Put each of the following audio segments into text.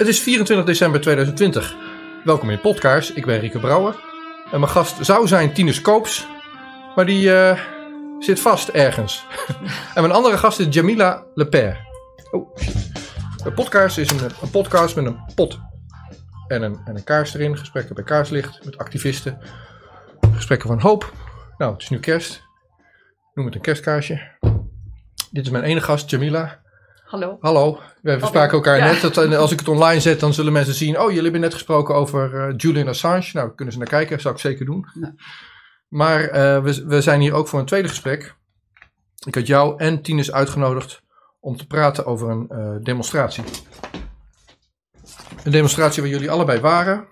Het is 24 december 2020. Welkom in Podcast. Ik ben Rieke Brouwer. En mijn gast zou zijn Tinus Koops. Maar die eh, zit vast ergens. en mijn andere gast is Jamila Leper. Oh. Een podcast is een, een podcast met een pot en een, en een kaars erin. Gesprekken bij kaarslicht met activisten. Gesprekken van hoop. Nou, het is nu kerst. Noem het een kerstkaarsje. Dit is mijn ene gast, Jamila. Hallo. Hallo, we spraken elkaar Ja. net. Dat, eh, als ik het online zet, dan zullen mensen zien... Oh, jullie hebben net gesproken over eh, Julian Assange. Nou, kunnen ze naar kijken. Zou ik zeker doen. Maar eh, we, we zijn hier ook voor een tweede gesprek. Ik had jou en Tinus uitgenodigd om te praten over een demonstratie. Een demonstratie waar jullie allebei waren.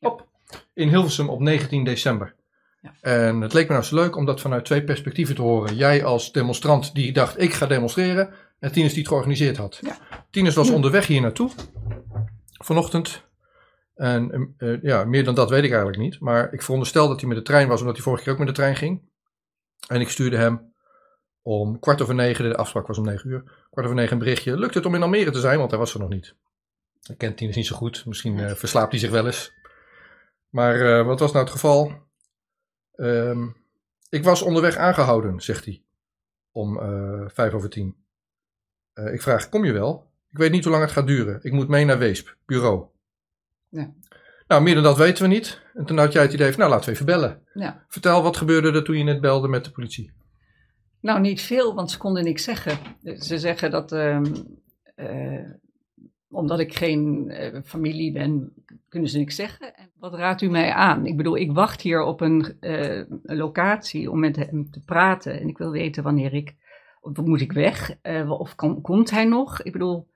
Op, in Hilversum op 19 december. Ja. En het leek me nou zo leuk om dat vanuit twee perspectieven te horen. Jij als demonstrant die dacht, ik ga demonstreren. En Tinus die het georganiseerd had. Ja. Tinus was onderweg hier naartoe. Vanochtend. En eh, ja, meer dan dat weet ik eigenlijk niet. Maar ik veronderstel dat hij met de trein was, omdat hij vorige keer ook met de trein ging. En ik stuurde hem om kwart over negen, de afspraak was om negen uur, kwart over negen een berichtje. Lukt het om in Almere te zijn? Want hij was er nog niet. Ik ken Tinus niet zo goed. Misschien eh, verslaapt hij zich wel eens. Maar eh, wat was nou het geval? Ehm, ik was onderweg aangehouden, zegt hij. Om eh, vijf over tien. Eh, ik vraag, kom je wel? Ik weet niet hoe lang het gaat duren. Ik moet mee naar Weesp, bureau. Ja. Nou, meer dan dat weten we niet. En toen had jij het idee van, nou laten we even bellen. Ja. Vertel, wat gebeurde er toen je net belde met de politie? Nou, niet veel, want ze konden niks zeggen. Ze zeggen dat ehm, eh, omdat ik geen eh, familie ben, kunnen ze niks zeggen. En wat raadt u mij aan? Ik bedoel, ik wacht hier op een, locatie om met hem te praten. En ik wil weten wanneer ik, moet ik weg? Eh, of kan, komt hij nog? Ik bedoel,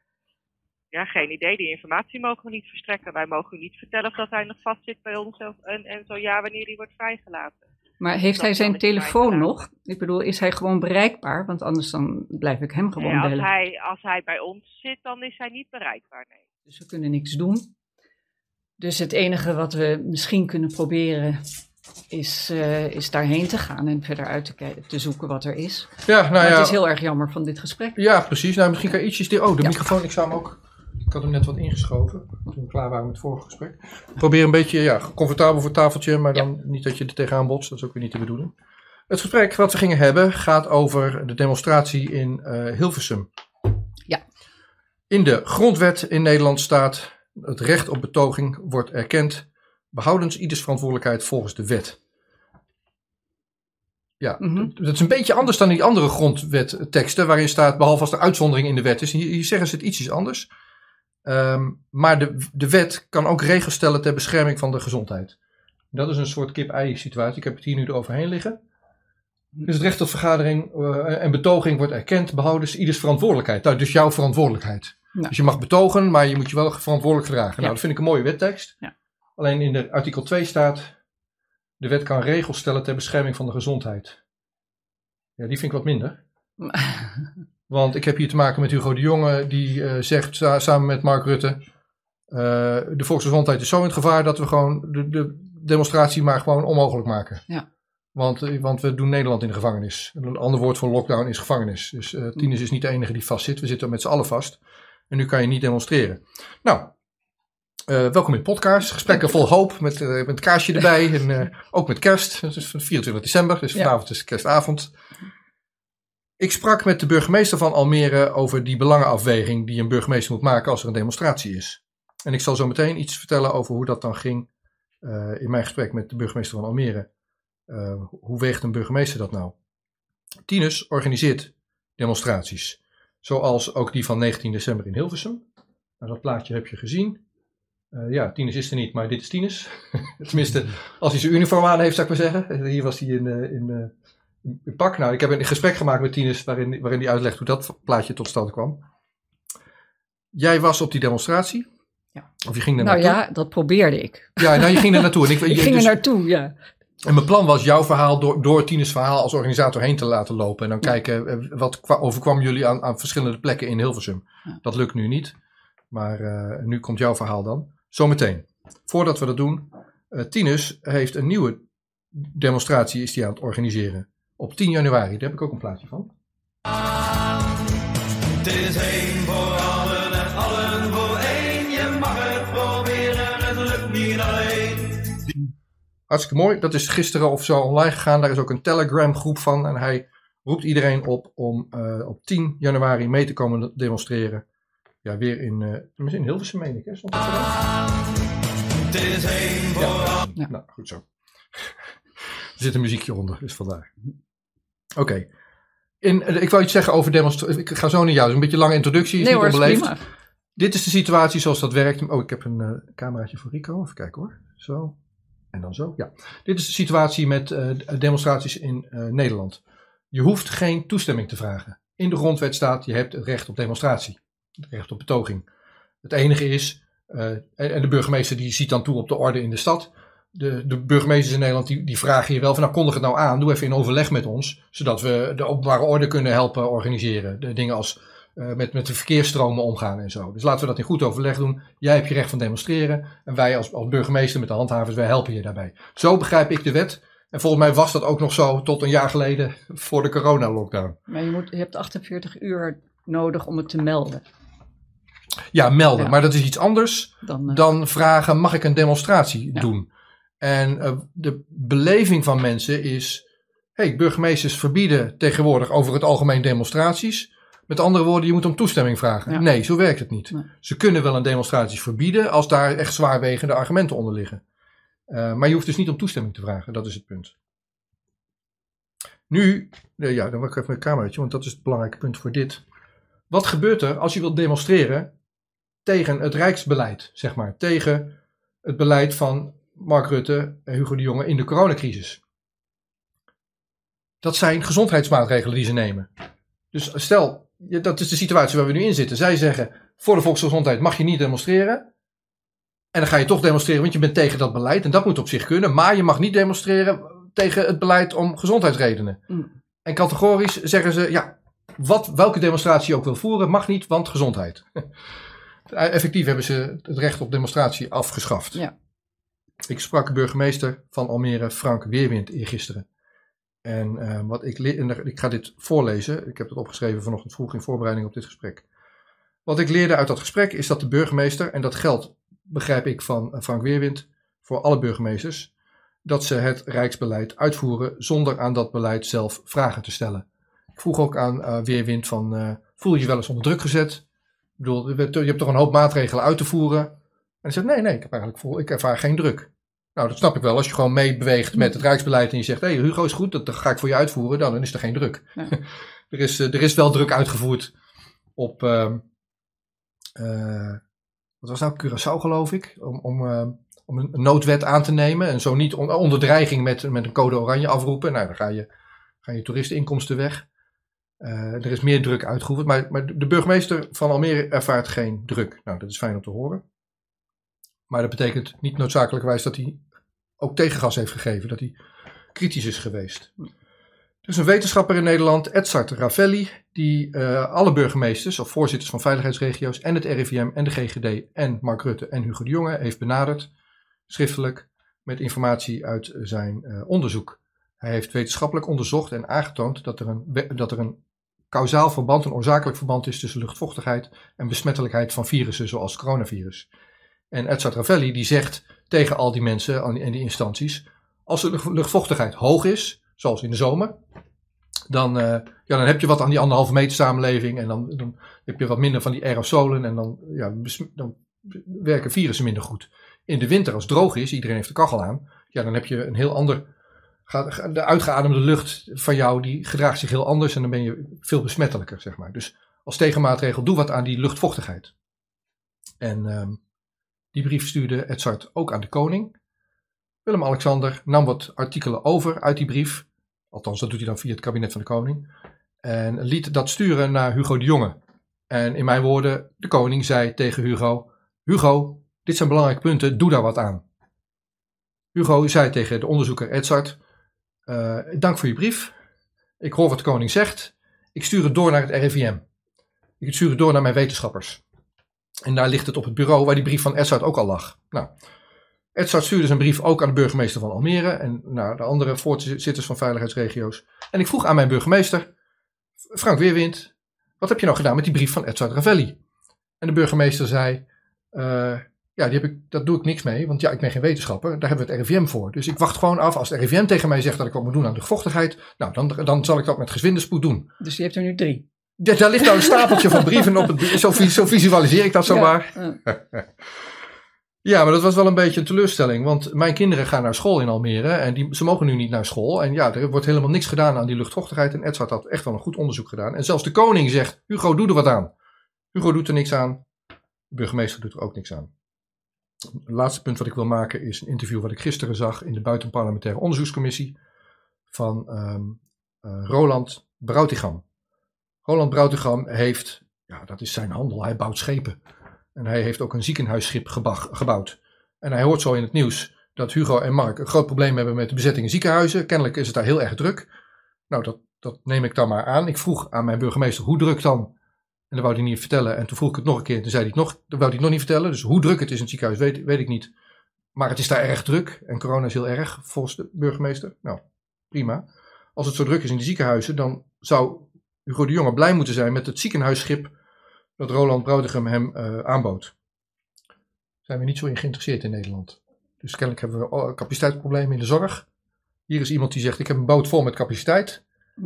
Ja, geen idee. Die informatie mogen we niet verstrekken. Wij mogen u niet vertellen of dat hij nog vastzit bij ons of- en, en zo ja, wanneer hij wordt vrijgelaten. maar heeft Dat hij zijn telefoon nog? Ik bedoel, is hij gewoon bereikbaar? Want anders dan blijf ik hem gewoon Nee, als, bellen. hij, als hij bij ons zit, dan is hij niet bereikbaar. Nee. Dus we kunnen niks doen. Dus het enige wat we misschien kunnen proberen is, eh, is daarheen te gaan en verder uit te, te zoeken wat er is. Ja, nou maar ja. het is heel erg jammer van dit gesprek. Ja, precies. Nou, misschien kan je ietsjes... Oh, de Ja. microfoon, ik zou hem ook... Ik had hem net wat ingeschoven, toen we klaar waren met het vorige gesprek. Probeer een beetje, ja, comfortabel voor het tafeltje, maar dan niet dat je er tegenaan botst. Dat is ook weer niet de bedoeling. Het gesprek wat we gingen hebben gaat over de demonstratie in eh, Hilversum. Ja. In de grondwet in Nederland staat, het recht op betoging wordt erkend, behoudens ieders verantwoordelijkheid volgens de wet. Ja, Mhm. dat is een beetje anders dan die andere grondwetteksten, waarin staat, behalve als er uitzondering in de wet is. Hier, hier zeggen ze het ietsjes anders. Ehm, maar de, de wet kan ook regels stellen ter bescherming van de gezondheid. Dat is een soort kip-ei situatie. Ik heb het hier nu eroverheen liggen. Dus het recht tot vergadering eh, en betoging wordt erkend, behoudens ieders verantwoordelijkheid. Nou, dus jouw verantwoordelijkheid. Ja. Dus je mag betogen, maar je moet je wel verantwoordelijk gedragen. Nou, dat vind ik een mooie wettekst. Ja. Alleen in de artikel 2 staat, de wet kan regels stellen ter bescherming van de gezondheid. Ja, die vind ik wat minder. Want ik heb hier te maken met Hugo de Jonge, die eh, zegt sa- samen met Mark Rutte: eh, de volksgezondheid is zo in het gevaar dat we gewoon de, de demonstratie maar gewoon onmogelijk maken. Ja. Want, eh, want we doen Nederland in de gevangenis. Een ander woord voor lockdown is gevangenis. Dus eh Tinus is niet de enige die vastzit. We zitten met z'n allen vast. En nu kan je niet demonstreren. Nou, eh, welkom in podcast. Gesprekken vol hoop met, eh, met kaarsje erbij. en eh, ook met kerst. Het is 24 december, dus Ja. vanavond is kerstavond. Ik sprak met de burgemeester van Almere over die belangenafweging die een burgemeester moet maken als er een demonstratie is. En ik zal zo meteen iets vertellen over hoe dat dan ging in mijn gesprek met de burgemeester van Almere. Hoe weegt een burgemeester dat nou? Tinus organiseert demonstraties, zoals ook die van 19 december in Hilversum. Nou, dat plaatje heb je gezien. Eh, ja, Tinus is er niet, maar dit is Tinus. Tenminste, als hij zijn uniform aan heeft, zou ik maar zeggen. Hier was hij in, eh, in, eh, in pak. Nou, ik heb een gesprek gemaakt met Tinus waarin, waarin hij uitlegt hoe dat plaatje tot stand kwam. Jij was op die demonstratie? Ja. Of je ging er nou naartoe? ja, dat probeerde ik. Ja, nou, je ging er naartoe. En ik, Ik je- ging dus- er naartoe, ja. en mijn plan was jouw verhaal door, door Tinus verhaal als organisator heen te laten lopen. En dan kijken eh, wat kwa- overkwam jullie aan, aan verschillende plekken in Hilversum. Ja. Dat lukt nu niet. Maar eh, nu komt jouw verhaal dan. Zometeen. Voordat we dat doen, uh, Tinus heeft een nieuwe demonstratie is die aan het organiseren. Op 10 januari, daar heb ik ook een plaatje van. Het is één voor allen en allen voor één. Je mag het proberen, het lukt niet alleen. Hartstikke mooi. Dat is gisteren of zo online gegaan. Daar is ook een Telegram groep van. En hij roept iedereen op om eh, op 10 januari mee te komen demonstreren ja, weer in, uh, in Hilversum meen ik, hè? Stond dat Het is één ja. ja. Nou, goed zo. er zit een muziekje onder, dus vandaar. Oké. In, ik wil iets zeggen over demonstratie. Ik ga zo naar jou. een beetje lange introductie. Is nee, niet hoor, onbeleefd. Dit is de situatie zoals dat werkt. Oh, ik heb een uh, cameraatje voor Rico. Even kijken hoor. Zo. En dan zo. Ja. Dit is de situatie met uh, demonstraties in uh, Nederland. Je hoeft geen toestemming te vragen. In de grondwet staat: je hebt het recht op demonstratie. Recht op betoging. Het enige is. en de burgemeester die ziet dan toe op de orde in de stad de, de burgemeesters in Nederland die, die vragen je wel van nou kondig het nou aan, doe even in overleg met ons, zodat we de openbare orde kunnen helpen organiseren. De dingen als uh, met, met de verkeersstromen omgaan en zo. Dus laten we dat in goed overleg doen. Jij hebt je recht van demonstreren en wij als, als burgemeester met de handhavers, wij helpen je daarbij. Zo begrijp ik de wet. En volgens mij was dat ook nog zo tot een jaar geleden voor de corona-lockdown. Maar je, moet, je hebt 48 uur nodig om het te melden. Ja, melden. Maar dat is iets anders dan, uh, dan vragen: mag ik een demonstratie ja. doen? En uh, de beleving van mensen is: hey, burgemeesters verbieden tegenwoordig over het algemeen demonstraties. Met andere woorden, je moet om toestemming vragen. Nee, zo werkt het niet. Ze kunnen wel een demonstratie verbieden als daar echt zwaarwegende argumenten onder liggen. Uh, maar je hoeft dus niet om toestemming te vragen, dat is het punt. Nu, ja, dan wil ik even mijn cameraatje, want dat is het belangrijke punt voor dit. Wat gebeurt er als je wilt demonstreren tegen het rijksbeleid, zeg maar, tegen het beleid van Mark Rutte en Hugo de Jonge in de coronacrisis. Dat zijn gezondheidsmaatregelen die ze nemen. Dus stel, dat is de situatie waar we nu in zitten. Zij zeggen, voor de volksgezondheid mag je niet demonstreren. En dan ga je toch demonstreren, want je bent tegen dat beleid. En dat moet op zich kunnen. Maar je mag niet demonstreren tegen het beleid om gezondheidsredenen. Mm. En categorisch zeggen ze, ja, wat, welke demonstratie je ook wil voeren, mag niet, want gezondheid. Effectief hebben ze het recht op demonstratie afgeschaft. Ja. Ik sprak burgemeester van Almere, Frank Weerwind, eergisteren. En uh, wat ik, en ik ga dit voorlezen. Ik heb het opgeschreven vanochtend vroeg in voorbereiding op dit gesprek. Wat ik leerde uit dat gesprek is dat de burgemeester, en dat geldt, begrijp ik van eh, Frank Weerwind, voor alle burgemeesters, dat ze het rijksbeleid uitvoeren zonder aan dat beleid zelf vragen te stellen. Ik vroeg ook aan uh, Weerwind van, uh, voel je je wel eens onder druk gezet? Ik bedoel, je hebt toch een hoop maatregelen uit te voeren? En hij zegt, nee, nee, ik heb eigenlijk vol, ik ervaar geen druk. Nou, dat snap ik wel. Als je gewoon meebeweegt met het Rijksbeleid en je zegt, hé, hey, Hugo is goed, dat, ga ik voor je uitvoeren, dan, is er geen druk. er, is, eh, er is wel druk uitgevoerd op, uh, uh, wat was nou, Curaçao geloof ik, om, om, uh, om een noodwet aan te nemen. En zo niet onder dreiging met, met een code oranje afroepen. Nou, dan ga je, gaan je toeristeninkomsten weg. Er is meer druk uitgevoerd, maar, maar de burgemeester van Almere ervaart geen druk. Nou, dat is fijn om te horen. Maar dat betekent niet noodzakelijkerwijs dat hij ook tegengas heeft gegeven, dat hij kritisch is geweest. Er is een wetenschapper in Nederland, Edzard Ravelli, die uh, alle burgemeesters of voorzitters van veiligheidsregio's en het RIVM en de GGD en Mark Rutte en Hugo de Jonge heeft benaderd, schriftelijk, met informatie uit zijn uh, onderzoek. Hij heeft wetenschappelijk onderzocht en aangetoond dat er een, dat er een kausaal verband, een oorzakelijk verband is tussen luchtvochtigheid en besmettelijkheid van virussen zoals coronavirus. En Edzard Ravelli die zegt tegen al die mensen en die instanties, als de luchtvochtigheid hoog is, zoals in de zomer, dan, uh, ja, dan heb je wat aan die anderhalve meter samenleving en dan, dan heb je wat minder van die aerosolen en dan, ja, dan werken virussen minder goed. In de winter, als het droog is, iedereen heeft de kachel aan, ja, dan heb je een heel ander, de uitgeademde lucht van jou, die gedraagt zich heel anders en dan ben je veel besmettelijker, zeg maar. Dus als tegenmaatregel, doe wat aan die luchtvochtigheid. En um, die brief stuurde Edzard ook aan de koning. Willem-Alexander nam wat artikelen over uit die brief. Althans, dat doet hij dan via het kabinet van de koning. En liet dat sturen naar Hugo de Jonge. En in mijn woorden, de koning zei tegen Hugo: Hugo, dit zijn belangrijke punten, doe daar wat aan. Hugo zei tegen de onderzoeker Edzard: uh, Dank voor je brief. Ik hoor wat de koning zegt. Ik stuur het door naar het RIVM. Ik stuur het door naar mijn wetenschappers. En daar ligt het op het bureau waar die brief van Edzard ook al lag. Nou, Edzard stuurde zijn brief ook aan de burgemeester van Almere en naar de andere voorzitters van veiligheidsregio's. En ik vroeg aan mijn burgemeester, Frank Weerwind, wat heb je nou gedaan met die brief van Edzard Ravelli? En de burgemeester zei, uh, Ja, die heb ik, daar doe ik niks mee, want ja, ik ben geen wetenschapper. Daar hebben we het RIVM voor. Dus ik wacht gewoon af. Als het RIVM tegen mij zegt dat ik wat moet doen aan de vochtigheid, nou, dan, dan zal ik dat met gezwinde spoed doen. Dus je hebt er nu drie. Ja, daar ligt nou een stapeltje van brieven op het. Zo, zo visualiseer ik dat zomaar. Ja, ja. Ja, maar dat was wel een beetje een teleurstelling. Want mijn kinderen gaan naar school in Almere. En die, ze mogen nu niet naar school. En ja, er wordt helemaal niks gedaan aan die luchtvochtigheid. En Eds had echt wel een goed onderzoek gedaan. En zelfs de koning zegt: Hugo, doe er wat aan. Hugo doet er niks aan. De burgemeester doet er ook niks aan. Het laatste punt wat ik wil maken is een interview wat ik gisteren zag in de Buitenparlementaire Onderzoekscommissie van ehm, eh, Roland Broutigam. Roland Broutigam heeft, ja, dat is zijn handel, hij bouwt schepen. En hij heeft ook een ziekenhuisschip gebouwd. En hij hoort zo in het nieuws dat Hugo en Mark een groot probleem hebben met de bezetting in ziekenhuizen. Kennelijk is het daar heel erg druk. Nou, dat, dat neem ik dan maar aan. Ik vroeg aan mijn burgemeester hoe druk dan. En dat wou hij niet vertellen. En toen vroeg ik het nog een keer. En toen zei hij het nog, dat wou hij het nog niet vertellen. Dus hoe druk het is in het ziekenhuis, weet, weet ik niet. Maar het is daar erg druk. En corona is heel erg, volgens de burgemeester. Nou, prima. Als het zo druk is in de ziekenhuizen, dan zou Hugo de Jonge blij moeten zijn met het ziekenhuisschip dat Roland Broudigam hem eh, aanbood. Zijn we niet zo in geïnteresseerd in Nederland. Dus kennelijk hebben we oh, capaciteitsproblemen in de zorg. Hier is iemand die zegt: Ik heb een boot vol met capaciteit.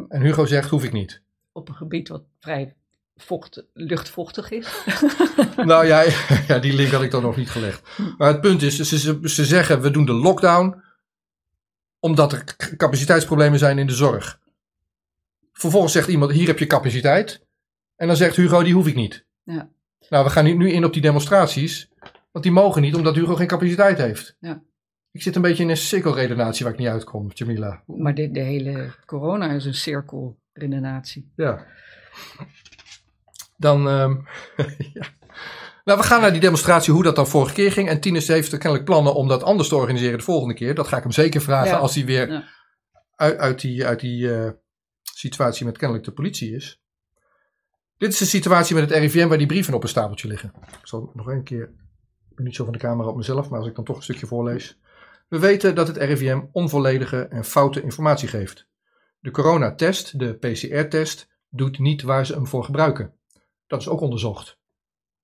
En Hugo zegt: Hoef ik niet. Op een gebied wat vrij vocht, luchtvochtig is. nou ja, ja, die link had ik dan nog niet gelegd. Maar het punt is: ze, ze, ze zeggen we doen de lockdown omdat er capaciteitsproblemen zijn in de zorg. Vervolgens zegt iemand: Hier heb je capaciteit. En dan zegt Hugo: Die hoef ik niet. Ja. Nou, we gaan nu- nu in op die demonstraties. Want die mogen niet omdat Hugo geen capaciteit heeft. Ja. Ik zit een beetje in een cirkelredenatie waar ik niet uitkom, Jamila. Maar de, de hele corona is een cirkelredenatie. Ja. Dan, ehm, ja. Nou, we gaan naar die demonstratie, hoe dat dan vorige keer ging. En Tinus heeft er kennelijk plannen om dat anders te organiseren de volgende keer. Dat ga ik hem zeker vragen Ja. als hij weer Ja. uit, uit die, uit die eh, situatie met kennelijk de politie is. Dit is de situatie met het RIVM waar die brieven op een stapeltje liggen. Ik zal nog een keer, ik ben niet zo van de camera op mezelf, maar als ik dan toch een stukje voorlees. We weten dat het RIVM onvolledige en foute informatie geeft. De coronatest, de PCR-test, doet niet waar ze hem voor gebruiken. Dat is ook onderzocht.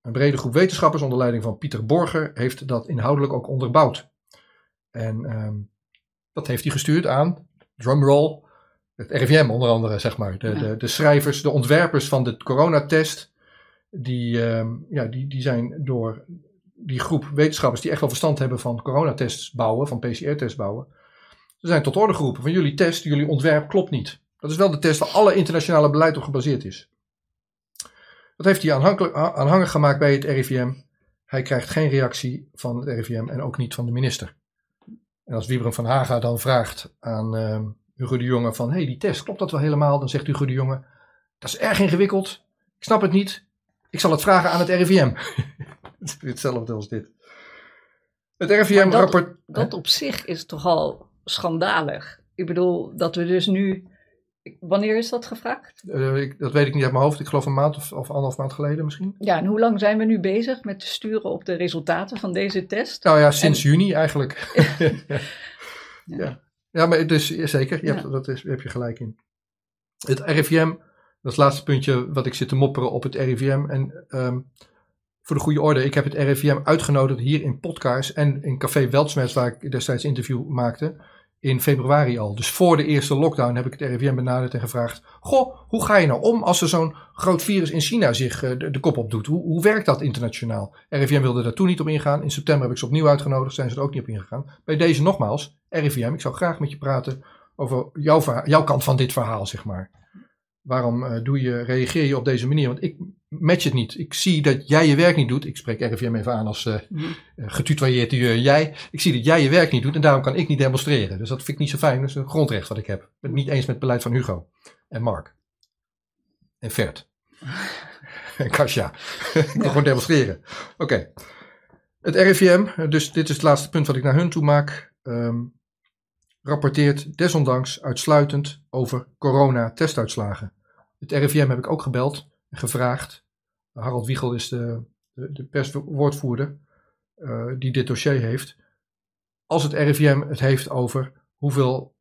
Een brede groep wetenschappers onder leiding van Pieter Borger heeft dat inhoudelijk ook onderbouwd. En ehm, dat heeft hij gestuurd aan, drumroll, het RIVM onder andere, zeg maar. De, de, de schrijvers, de ontwerpers van de coronatest, die, ehm, ja, die, die zijn door die groep wetenschappers die echt wel verstand hebben van coronatests bouwen, van PCR-tests bouwen, ze zijn tot orde geroepen van jullie test, jullie ontwerp klopt niet. Dat is wel de test waar alle internationale beleid op gebaseerd is. Dat heeft hij aanhangig gemaakt bij het RIVM. Hij krijgt geen reactie van het RIVM en ook niet van de minister. En als Wiebren van Haga dan vraagt aan ehm, Hugo de Jonge van... hey, die test, klopt dat wel helemaal? Dan zegt Hugo de Jonge, dat is erg ingewikkeld. Ik snap het niet. Ik zal het vragen aan het RIVM. Hetzelfde als dit. Het RIVM rapport... Dat op zich is toch al schandalig. Ik bedoel, dat we dus nu... Wanneer is dat gevraagd? Eh, ik, dat weet ik niet uit mijn hoofd. Ik geloof een maand of, of anderhalf maand geleden misschien. Ja, en hoe lang zijn we nu bezig met te sturen op de resultaten van deze test? Nou ja, sinds juni eigenlijk. ja. Ja. ja. maar dus zeker. Je Ja. hebt, dat is, daar heb je gelijk in. Het RIVM, dat is het laatste puntje wat ik zit te mopperen op het RIVM. En ehm, voor de goede orde, ik heb het RIVM uitgenodigd hier in podcast en in Café Weltsmets, waar ik destijds interview maakte, in februari al. Dus voor de eerste lockdown heb ik het RIVM benaderd en gevraagd: Goh, hoe ga je nou om als er zo'n groot virus in China zich eh, de, kop op doet? Hoe, hoe werkt dat internationaal? RIVM wilde daar toen niet op ingaan. In september heb ik ze opnieuw uitgenodigd, zijn ze er ook niet op ingegaan. Bij deze nogmaals, RIVM, ik zou graag met je praten over jouw, jouw kant van dit verhaal, zeg maar. Waarom eh, doe je, reageer je op deze manier? Want ik match het niet. Ik zie dat jij je werk niet doet. Ik spreek RIVM even aan als uh, getutoyeerd jij. Ik zie dat jij je werk niet doet en daarom kan ik niet demonstreren. Dus dat vind ik niet zo fijn. Dat is een grondrecht wat ik heb. Ik ben het niet eens met het beleid van Hugo en Mark. En Vert. en Kasia. ik wil gewoon demonstreren. Oké. Het RIVM, dus dit is het laatste punt wat ik naar hun toe maak, ehm, rapporteert desondanks uitsluitend over corona-testuitslagen. Het RIVM heb ik ook gebeld en gevraagd. Harold Wiegel is de, de, de perswoordvoerder uh, die dit dossier heeft. Als het RIVM het heeft over hoeveel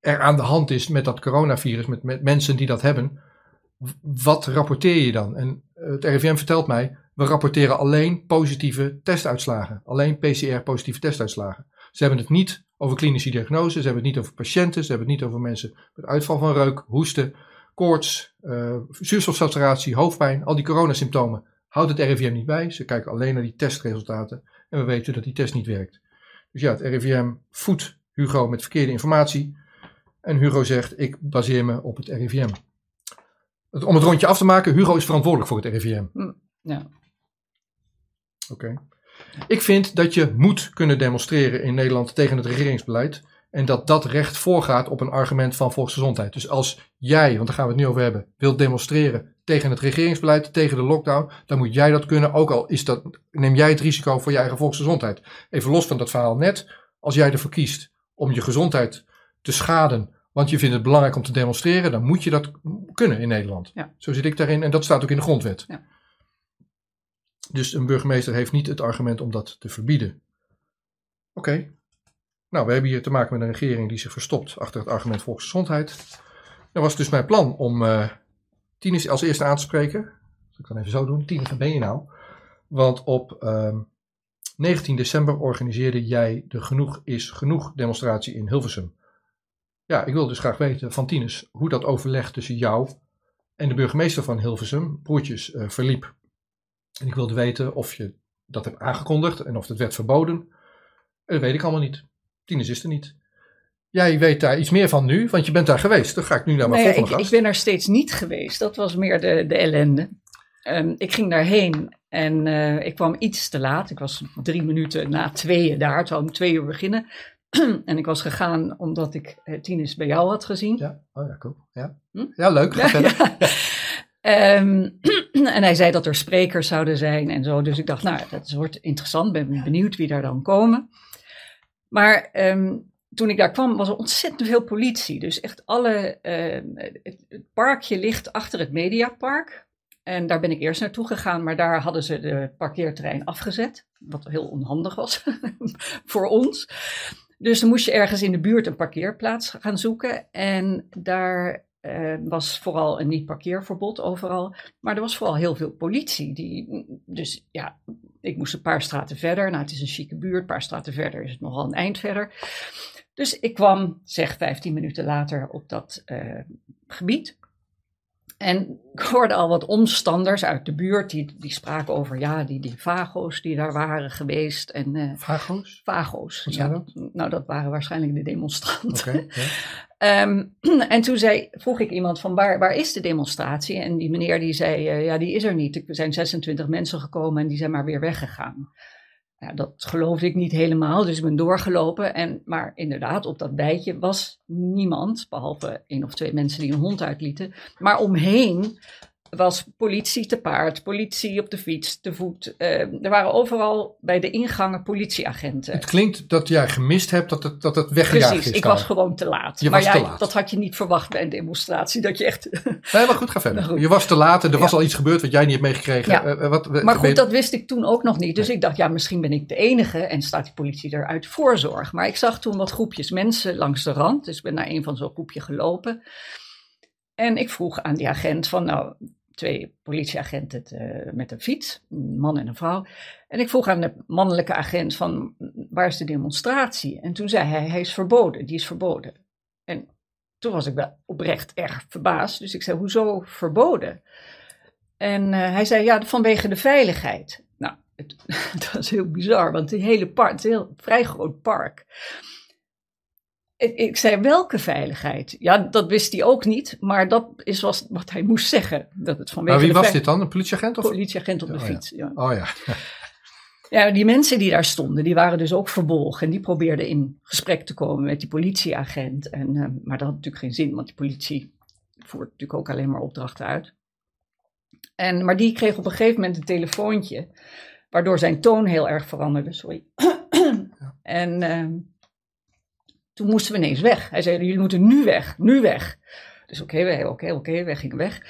er aan de hand is met dat coronavirus, met, met mensen die dat hebben, wat rapporteer je dan? En eh, het RIVM vertelt mij, we rapporteren alleen positieve testuitslagen. Alleen PCR-positieve testuitslagen. Ze hebben het niet over klinische diagnose, ze hebben het niet over patiënten, ze hebben het niet over mensen met uitval van reuk, hoesten, koorts, eh, zuurstofsaturatie, hoofdpijn, al die coronasymptomen. Houdt het RIVM niet bij, ze kijken alleen naar die testresultaten en we weten dat die test niet werkt. Dus ja, het RIVM voedt Hugo met verkeerde informatie en Hugo zegt, ik baseer me op het RIVM. Om het rondje af te maken, Hugo is verantwoordelijk voor het RIVM. Ja. Oké. Ik vind dat je moet kunnen demonstreren in Nederland tegen het regeringsbeleid. En dat dat recht voorgaat op een argument van volksgezondheid. Dus als jij, want daar gaan we het nu over hebben, wilt demonstreren tegen het regeringsbeleid, tegen de lockdown, dan moet jij dat kunnen. Ook al is dat, neem jij het risico voor je eigen volksgezondheid. Even los van dat verhaal net. Als jij ervoor kiest om je gezondheid te schaden, want je vindt het belangrijk om te demonstreren, dan moet je dat kunnen in Nederland. Ja. Zo zit ik daarin en dat staat ook in de grondwet. Ja. Dus een burgemeester heeft niet het argument om dat te verbieden. Oké. Nou, we hebben hier te maken met een regering die zich verstopt achter het argument volksgezondheid. Dan was dus mijn plan om Tinus als eerste aan te spreken. Dat ik dan even zo doen. Tinus, waar ben je nou? Want op ehm 19 december organiseerde jij de Genoeg is Genoeg demonstratie in Hilversum. Ja, ik wil dus graag weten van Tinus hoe dat overleg tussen jou en de burgemeester van Hilversum, broertjes, eh, verliep. En ik wilde weten of je dat hebt aangekondigd en of het werd verboden. En dat weet ik allemaal niet. Tinus is er niet. Jij weet daar iets meer van nu, want je bent daar geweest. Dan ga ik nu naar mijn Nee, volgende ik, ik ben er steeds niet geweest. Dat was meer de, de ellende. Ehm, ik ging daarheen en eh, ik kwam iets te laat. Ik was drie minuten na tweeën daar. Het zou om twee uur beginnen. en ik was gegaan omdat ik uh, Tinus bij jou had gezien. Ja, oh ja, cool. Ja, Hm? ja leuk. Ga verder. Ehm, en hij zei dat er sprekers zouden zijn en zo. Dus ik dacht, nou, dat wordt interessant. Ben benieuwd wie daar dan komen. Maar ehm, toen ik daar kwam, was er ontzettend veel politie. Dus echt alle. ehm, het, het parkje ligt achter het Mediapark. En daar ben ik eerst naartoe gegaan, maar daar hadden ze de parkeerterrein afgezet. Wat heel onhandig was voor ons. Dus dan moest je ergens in de buurt een parkeerplaats gaan zoeken. En daar eh, was vooral een niet-parkeerverbod overal. Maar er was vooral heel veel politie. Die, dus ja, ik moest een paar straten verder. Nou, het is een chique buurt. Een paar straten verder is het nogal een eind verder. Dus ik kwam, zeg 15 minuten later, op dat eh, gebied. En ik hoorde al wat omstanders uit de buurt, die, die spraken over ja, die, die vago's die daar waren geweest. En, eh, Vago's? vago's, Wat ja. dat? Nou, dat waren waarschijnlijk de demonstranten. Ehm, en toen zei, vroeg ik iemand van waar, waar is de demonstratie? En die meneer die zei, eh, ja die is er niet. Er zijn 26 mensen gekomen en die zijn maar weer weggegaan. Ja, dat geloofde ik niet helemaal, dus ik ben doorgelopen. En, maar inderdaad, op dat bijtje was niemand, behalve één of twee mensen die een hond uitlieten. Maar omheen was politie te paard, politie op de fiets, te voet. Eh, er waren overal bij de ingangen politieagenten. Het klinkt dat jij gemist hebt dat het, dat het weggejaagd Precies, is. ik daar. was gewoon te laat. Je maar was ja, te laat. dat had je niet verwacht bij een demonstratie. Dat je echt. Nee, maar goed, ga verder. Nou goed. Je was te laat en er was al iets gebeurd wat jij niet hebt meegekregen. Ja. Eh, eh, wat, maar goed, dat wist ik toen ook nog niet. Dus ik dacht, ja, misschien ben ik de enige en staat die politie er uit voorzorg. Maar ik zag toen wat groepjes mensen langs de rand. Dus ik ben naar een van zo'n groepje gelopen. En ik vroeg aan die agent van, nou, twee politieagenten te- met een fiets, een man en een vrouw. En ik vroeg aan de mannelijke agent van, waar is de demonstratie? En toen zei hij, hij is verboden, die is verboden. En toen was ik wel oprecht erg verbaasd. Dus ik zei, hoezo verboden? En eh, hij zei, ja, vanwege de veiligheid. Nou, het, dat was heel bizar, want die hele park, het is een heel vrij groot park. Ik, ik zei, welke veiligheid? Ja, dat wist hij ook niet, maar dat is was wat hij moest zeggen. Dat het vanwege Maar wie was dit dan? Een politieagent? Of? Politieagent op de Oh, fiets, ja. Oh ja. Ja, die mensen die daar stonden, die waren dus ook verbolgen. En die probeerden in gesprek te komen met die politieagent. En, eh, maar dat had natuurlijk geen zin, want die politie voert natuurlijk ook alleen maar opdrachten uit. En, maar die kreeg op een gegeven moment een telefoontje, waardoor zijn toon heel erg veranderde. Sorry. en ehm, toen moesten we ineens weg. Hij zei, jullie moeten nu weg, nu weg. Dus oké, oké, oké, we gingen weg.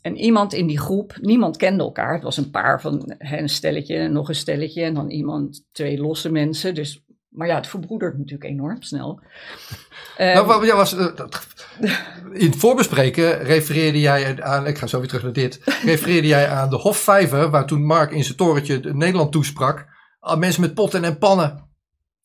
En iemand in die groep, niemand kende elkaar. Het was een paar van hè, een stelletje en nog een stelletje. En dan iemand, twee losse mensen. Dus Maar ja, het verbroedert natuurlijk enorm snel. nou, Ehm, ja, was, eh, in het voorbespreken refereerde jij aan, ik ga zo weer terug naar dit, refereerde jij aan de Hofvijver, waar toen Mark in zijn torentje de- Nederland toesprak, aan mensen met potten en pannen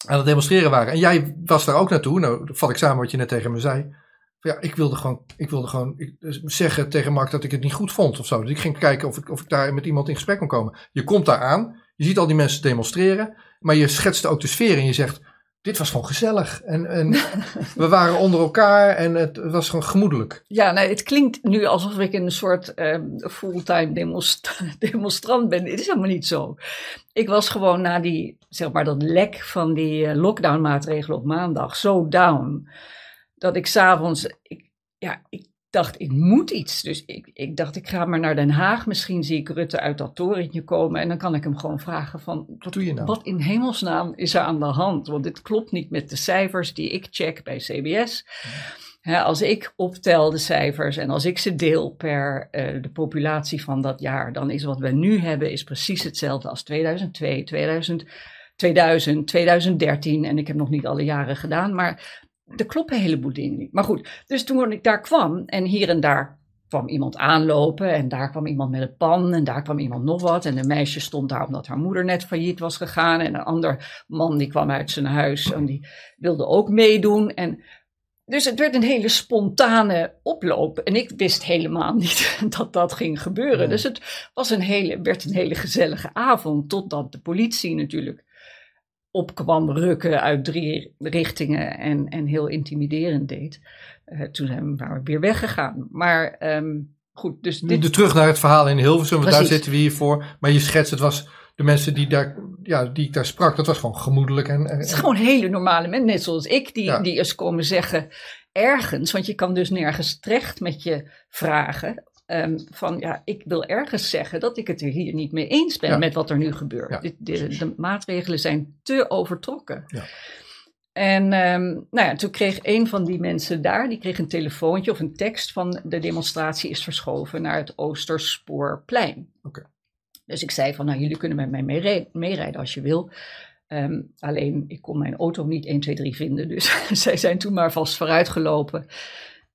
aan het demonstreren waren. En jij was daar ook naartoe, nou vat ik samen wat je net tegen me zei. Ja, ik wilde gewoon, ik wilde gewoon dus zeggen tegen Mark dat ik het niet goed vond of zo. Dus ik ging kijken of ik, of ik daar met iemand in gesprek kon komen. Je komt daar aan, je ziet al die mensen demonstreren, maar je schetste ook de sfeer en je zegt, dit was gewoon gezellig. En, en we waren onder elkaar en het was gewoon gemoedelijk. Ja, het klinkt nu alsof ik een soort ehm, fulltime demonst- demonstrant ben. Het is helemaal niet zo. Ik was gewoon na die, zeg maar, dat lek van die eh, lockdownmaatregelen op maandag zo down. Dat ik s'avonds, ja, ik dacht, ik moet iets. Dus ik, ik dacht, ik ga maar naar Den Haag. Misschien zie ik Rutte uit dat torentje komen. En dan kan ik hem gewoon vragen van, Wat doe je nou? wat in hemelsnaam is er aan de hand? Want dit klopt niet met de cijfers die ik check bij CBS. Als ik optel de cijfers en als ik ze deel per eh, de populatie van dat jaar, dan is wat we nu hebben is precies hetzelfde als 2002, 2000, 2000, 2013. En ik heb nog niet alle jaren gedaan, maar er kloppen een heleboel dingen niet. Maar goed, dus toen ik daar kwam en hier en daar kwam iemand aanlopen en daar kwam iemand met een pan en daar kwam iemand nog wat. En een meisje stond daar omdat haar moeder net failliet was gegaan. En een ander man die kwam uit zijn huis en die wilde ook meedoen. En dus het werd een hele spontane oploop. En ik wist helemaal niet dat dat ging gebeuren. Dus het was een hele, werd een hele gezellige avond. Totdat de politie natuurlijk opkwam rukken uit drie richtingen en, en heel intimiderend deed. Eh, toen zijn we, waren we weer weggegaan. Maar ehm, goed, dus dit, De, terug naar het verhaal in Hilversum, want daar zitten we hier voor. Maar je schetst, het was de mensen die, daar, ja, die ik daar sprak, dat was gewoon gemoedelijk. En, en, Het is gewoon hele normale mensen, net zoals ik, die, Ja. die eens komen zeggen ergens, want je kan dus nergens terecht met je vragen. Ehm, van ja, ik wil ergens zeggen dat ik het er hier niet mee eens ben Ja. met wat er nu gebeurt. Ja. De, de maatregelen zijn te overtrokken. Ja. En ehm, nou ja, toen kreeg een van die mensen daar, die kreeg een telefoontje of een tekst van de demonstratie is verschoven naar het Oosterspoorplein. Oké. Dus ik zei van, nou jullie kunnen met mij meerijden als je wil. Ehm, alleen, ik kon mijn auto niet 1, 2, 3 vinden. Dus zij zijn toen maar vast vooruitgelopen.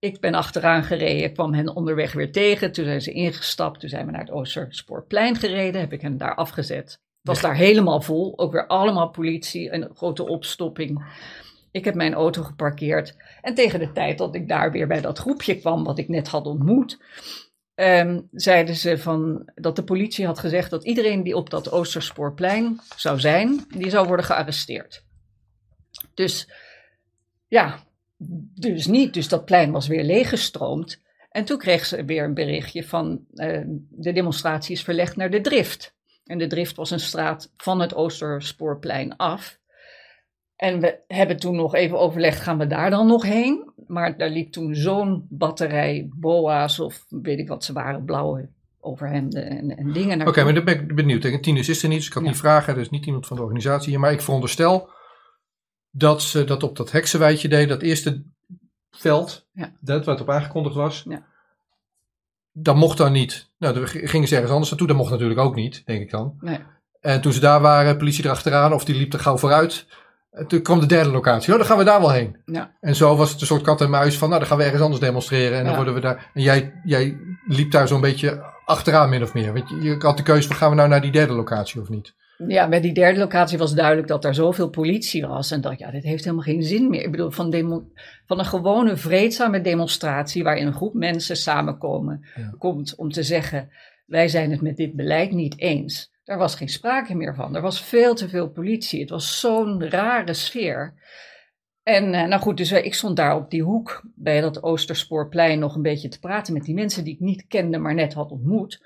Ik ben achteraan gereden, kwam hen onderweg weer tegen. Toen zijn ze ingestapt. Toen zijn we naar het Oosterspoorplein gereden. Heb ik hen daar afgezet. Het was daar helemaal vol. Ook weer allemaal politie. Een grote opstopping. Ik heb mijn auto geparkeerd. En tegen de tijd dat ik daar weer bij dat groepje kwam, wat ik net had ontmoet, ehm, zeiden ze van, dat de politie had gezegd dat iedereen die op dat Oosterspoorplein zou zijn, die zou worden gearresteerd. Dus ja, dus niet. Dus dat plein was weer leeggestroomd. En toen kreeg ze weer een berichtje van eh, de demonstratie is verlegd naar de Drift. En de Drift was een straat van het Oosterspoorplein af. En we hebben toen nog even overlegd, gaan we daar dan nog heen? Maar daar liep toen zo'n batterij boa's of weet ik wat ze waren, blauwe overhemden en, en dingen. Oké, maar dan ben ik benieuwd. Tinus is er niet, dus ik kan Ja. niet vragen. Er is niet iemand van de organisatie hier. Maar ik veronderstel dat ze dat op dat heksenwijtje deed. Dat eerste veld, Ja. dat wat op aangekondigd was. Ja. Dat mocht dan niet. Nou, dan gingen ze ergens anders naartoe. Dat mocht natuurlijk ook niet, denk ik dan. Nee. En toen ze daar waren, politie erachteraan of die liep er gauw vooruit. En toen kwam de derde locatie. Oh, dan gaan we daar wel heen. Ja. En zo was het een soort kat en muis van, nou, dan gaan we ergens anders demonstreren. En dan worden we daar. En jij, jij liep daar zo'n beetje achteraan, min of meer. Want je, je had de keuze van, gaan we nou naar die derde locatie of niet? Ja, bij die derde locatie was duidelijk dat er zoveel politie was. En dacht, ja, dit heeft helemaal geen zin meer. Ik bedoel, van, demo- van een gewone vreedzame demonstratie waarin een groep mensen samenkomen, Ja. komt om te zeggen, wij zijn het met dit beleid niet eens. Daar was geen sprake meer van. Er was veel te veel politie. Het was zo'n rare sfeer. En eh, nou goed, dus wij- ik stond daar op die hoek bij dat Oosterspoorplein nog een beetje te praten met die mensen die ik niet kende, maar net had ontmoet.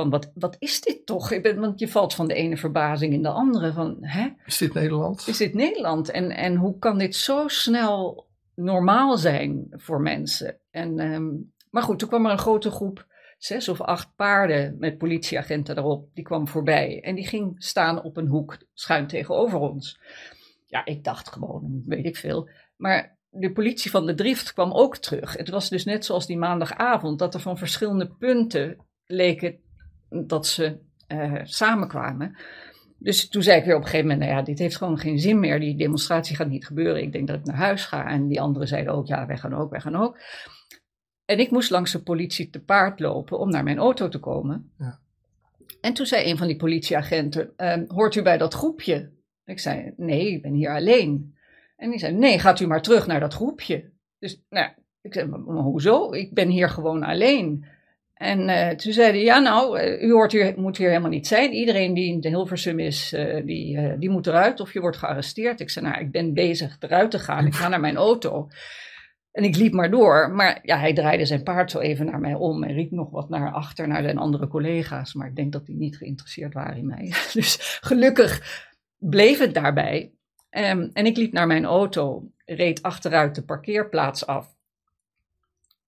Van wat, wat is dit toch? Ik ben, want je valt van de ene verbazing in de andere. Van, hè? Is dit Nederland? Is dit Nederland? En, en hoe kan dit zo snel normaal zijn voor mensen? En, ehm, maar goed, toen kwam er een grote groep, zes of acht paarden met politieagenten erop. Die kwam voorbij en die ging staan op een hoek schuin tegenover ons. Ja, ik dacht gewoon, weet ik veel. Maar de politie van de drift kwam ook terug. Het was dus net zoals die maandagavond, dat er van verschillende punten leken dat ze eh, samenkwamen. Dus toen zei ik weer op een gegeven moment, nou ja, dit heeft gewoon geen zin meer. Die demonstratie gaat niet gebeuren. Ik denk dat ik naar huis ga. En die anderen zeiden ook, ja, wij gaan ook, wij gaan ook. En ik moest langs de politie te paard lopen om naar mijn auto te komen. Ja. En toen zei een van die politieagenten, ehm, hoort u bij dat groepje? Ik zei, nee, ik ben hier alleen. En die zei, nee, gaat u maar terug naar dat groepje. Dus, nou, ik zei, maar hoezo? Ik ben hier gewoon alleen. En eh, toen zeiden ja nou, eh, u hoort hier, moet hier helemaal niet zijn. Iedereen die in de Hilversum is, eh, die, die moet eruit of je wordt gearresteerd. Ik zei, nou, ik ben bezig eruit te gaan. Ik ga naar mijn auto. En ik liep maar door. Maar ja, hij draaide zijn paard zo even naar mij om en riep nog wat naar achter naar zijn andere collega's. Maar ik denk dat die niet geïnteresseerd waren in mij. Dus gelukkig bleef het daarbij. Ehm, en ik liep naar mijn auto, reed achteruit de parkeerplaats af.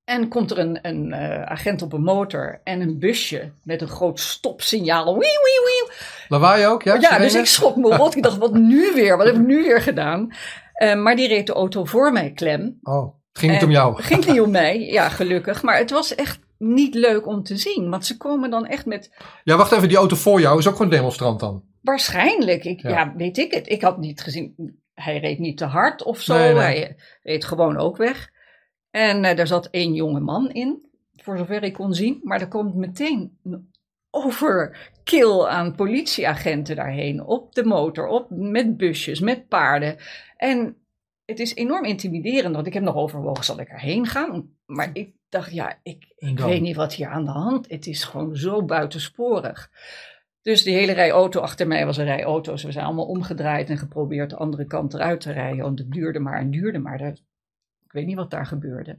En komt er een, een eh, agent op een motor en een busje met een groot stopsignaal. Lawaai ook, ja? Ja, dus ik schrok me rot. Ik dacht, wat nu weer? Wat heb ik nu weer gedaan? Eh, maar die reed de auto voor mij klem. Oh, het ging niet om jou. Het ging niet om mij, ja, gelukkig. Maar het was echt niet leuk om te zien. Want ze komen dan echt met Ja, wacht even, die auto voor jou is ook gewoon demonstrant dan. Waarschijnlijk, ik, Ja. ja. weet ik het. Ik had niet gezien, hij reed niet te hard of zo. Nee, nee. Hij reed gewoon ook weg. En eh, er zat één jonge man in, voor zover ik kon zien. Maar er komt meteen een overkill aan politieagenten daarheen. Op de motor, op, met busjes, met paarden. En het is enorm intimiderend, want ik heb nog overwogen, zal ik erheen gaan? Maar ik dacht, ja, ik, ik weet niet wat hier aan de hand Het is gewoon zo buitensporig. Dus die hele rij auto achter mij was een rij auto's. We zijn allemaal omgedraaid en geprobeerd de andere kant eruit te rijden. Want het duurde maar en duurde maar. Ik weet niet wat daar gebeurde.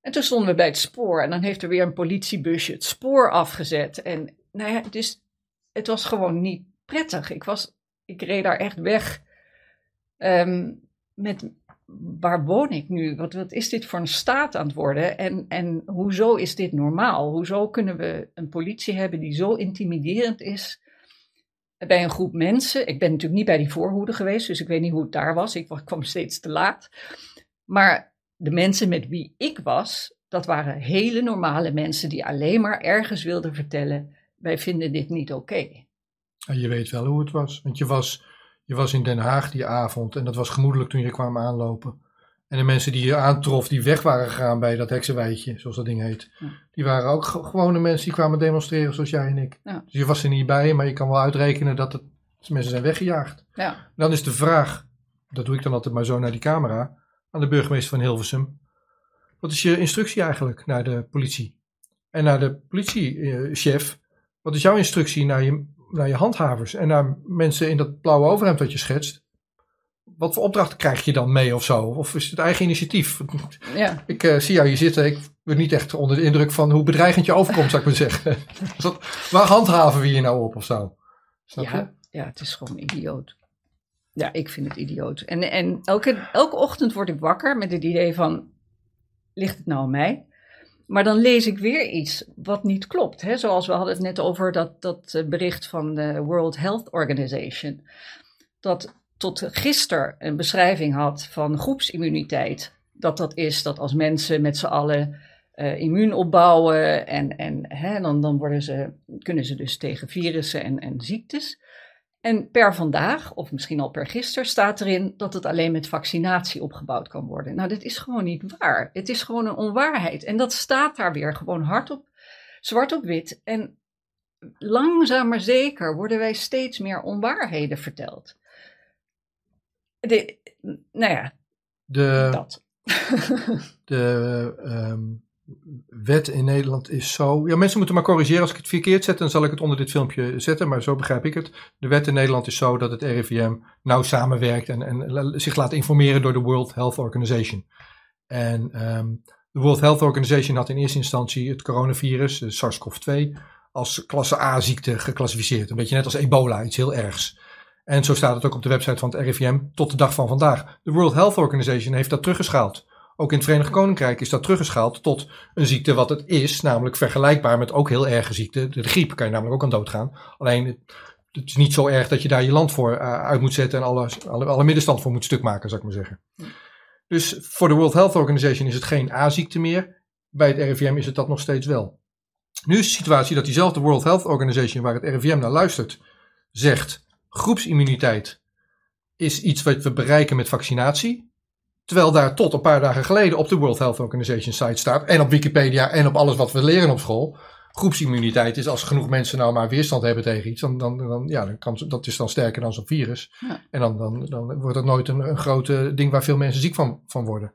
En toen stonden we bij het spoor en dan heeft er weer een politiebusje het spoor afgezet. En nou ja, dus het was gewoon niet prettig. Ik, was, ik reed daar echt weg ehm, met waar woon ik nu? Wat, wat is dit voor een staat aan het worden? En, en hoezo is dit normaal? Hoezo kunnen we een politie hebben die zo intimiderend is bij een groep mensen? Ik ben natuurlijk niet bij die voorhoede geweest, dus ik weet niet hoe het daar was. Ik wa- kwam steeds te laat. Maar de mensen met wie ik was, dat waren hele normale mensen die alleen maar ergens wilden vertellen: wij vinden dit niet oké. Ja, je weet wel hoe het was. Want je was, je was in Den Haag die avond en dat was gemoedelijk toen je kwam aanlopen. En de mensen die je aantrof, die weg waren gegaan bij dat heksenwijtje, zoals dat ding heet. Ja. Die waren ook ge- gewone mensen die kwamen demonstreren zoals jij en ik. Ja. Dus je was er niet bij, maar je kan wel uitrekenen dat het, mensen zijn weggejaagd. Ja, Dan is de vraag, dat doe ik dan altijd maar zo naar die camera, aan de burgemeester van Hilversum. Wat is je instructie eigenlijk naar de politie? En naar de politiechef, wat is jouw instructie naar je, naar je handhavers en naar mensen in dat blauwe overhemd dat je schetst? Wat voor opdrachten krijg je dan mee of zo? Of is het eigen initiatief? ja. Ik eh, zie jou hier zitten. Ik ben niet echt onder de indruk van hoe bedreigend je overkomt, zou ik maar zeggen. Waar handhaven we hier nou op of zo? Snap je? Ja, ja, het is gewoon idioot. Ja, ik vind het idioot. En, en elke, elke ochtend word ik wakker met het idee van, ligt het nou aan mij? Maar dan lees ik weer iets wat niet klopt. Hè? Zoals we hadden het net over dat, dat eh, bericht van de World Health Organization. Dat tot gisteren een beschrijving had van groepsimmuniteit. Dat dat is dat als mensen met z'n allen eh, immuun opbouwen en, en hè, dan, dan worden ze, kunnen ze dus tegen virussen en, en ziektes. En per vandaag, of misschien al per gisteren, staat erin dat het alleen met vaccinatie opgebouwd kan worden. Nou, dit is gewoon niet waar. Het is gewoon een onwaarheid. En dat staat daar weer gewoon hard op, zwart op wit. En langzaam maar zeker worden wij steeds meer onwaarheden verteld. De, nou ja, De, dat. de ehm, wet in Nederland is zo. Ja, mensen moeten maar corrigeren. Als ik het verkeerd zet, dan zal ik het onder dit filmpje zetten. Maar zo begrijp ik het. De wet in Nederland is zo dat het RIVM nauw samenwerkt en, en zich laat informeren door de World Health Organization. En ehm, de World Health Organization had in eerste instantie het coronavirus, de SARS-CoV-2, als klasse A-ziekte geclassificeerd. Een beetje net als ebola, iets heel ergs. En zo staat het ook op de website van het RIVM tot de dag van vandaag. De World Health Organization heeft dat teruggeschaald. Ook in het Verenigd Koninkrijk is dat teruggeschaald tot een ziekte wat het is, namelijk vergelijkbaar met ook heel erge ziekte. De griep kan je namelijk ook aan doodgaan. Alleen het, het is niet zo erg dat je daar je land voor eh, uit moet zetten en alle, alle, alle middenstand voor moet stuk maken, zou ik maar zeggen. Dus voor de World Health Organization is het geen A-ziekte meer. Bij het RIVM is het dat nog steeds wel. Nu is de situatie dat diezelfde World Health Organization waar het RIVM naar luistert, zegt groepsimmuniteit is iets wat we bereiken met vaccinatie. Terwijl daar tot een paar dagen geleden op de World Health Organization site staat. En op Wikipedia en op alles wat we leren op school. Groepsimmuniteit is als genoeg mensen nou maar weerstand hebben tegen iets. Dan, dan, dan, ja, dan kan, dat is dan sterker dan zo'n virus. Ja. En dan, dan, dan wordt dat nooit een, een groot eh, ding waar veel mensen ziek van, van worden.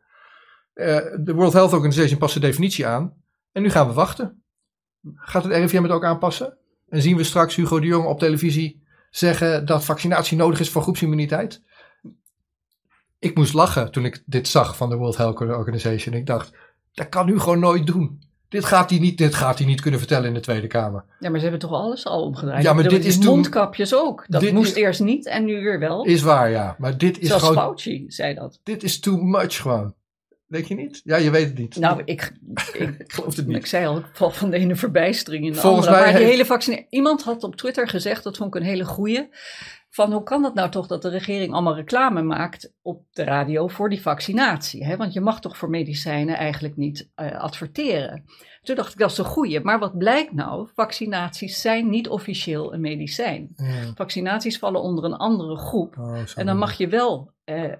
Eh, de World Health Organization past de definitie aan. En nu gaan we wachten. Gaat het RIVM het ook aanpassen? En zien we straks Hugo de Jong op televisie zeggen dat vaccinatie nodig is voor groepsimmuniteit? Ik moest lachen toen ik dit zag van de World Health Organization. Ik dacht, dat kan Hugo nooit doen. Dit gaat hij niet, dit gaat hij niet kunnen vertellen in de Tweede Kamer. Ja, maar ze hebben toch alles al omgedraaid? Ja, maar dit is toen- mondkapjes ook. Dat dit moest is- eerst niet en nu weer wel. Is waar, ja. Maar dit is Zelfs gewoon, Fauci zei dat. dit is too much gewoon. Weet je niet? Ja, je weet het niet. Nou, ik, ik, ik geloof het ik niet. zei al, ik val van de ene verbijstering in de Volgens andere. mij Maar die hele vaccinatie... Iemand had op Twitter gezegd, dat vond ik een hele goeie... van hoe kan het nou toch dat de regering allemaal reclame maakt op de radio voor die vaccinatie? Hè? Want je mag toch voor medicijnen eigenlijk niet eh, adverteren. Toen dacht ik, dat is een goeie. Maar wat blijkt nou? Vaccinaties zijn niet officieel een medicijn. Ja. Vaccinaties vallen onder een andere groep. Oh. En dan mag je wel eh,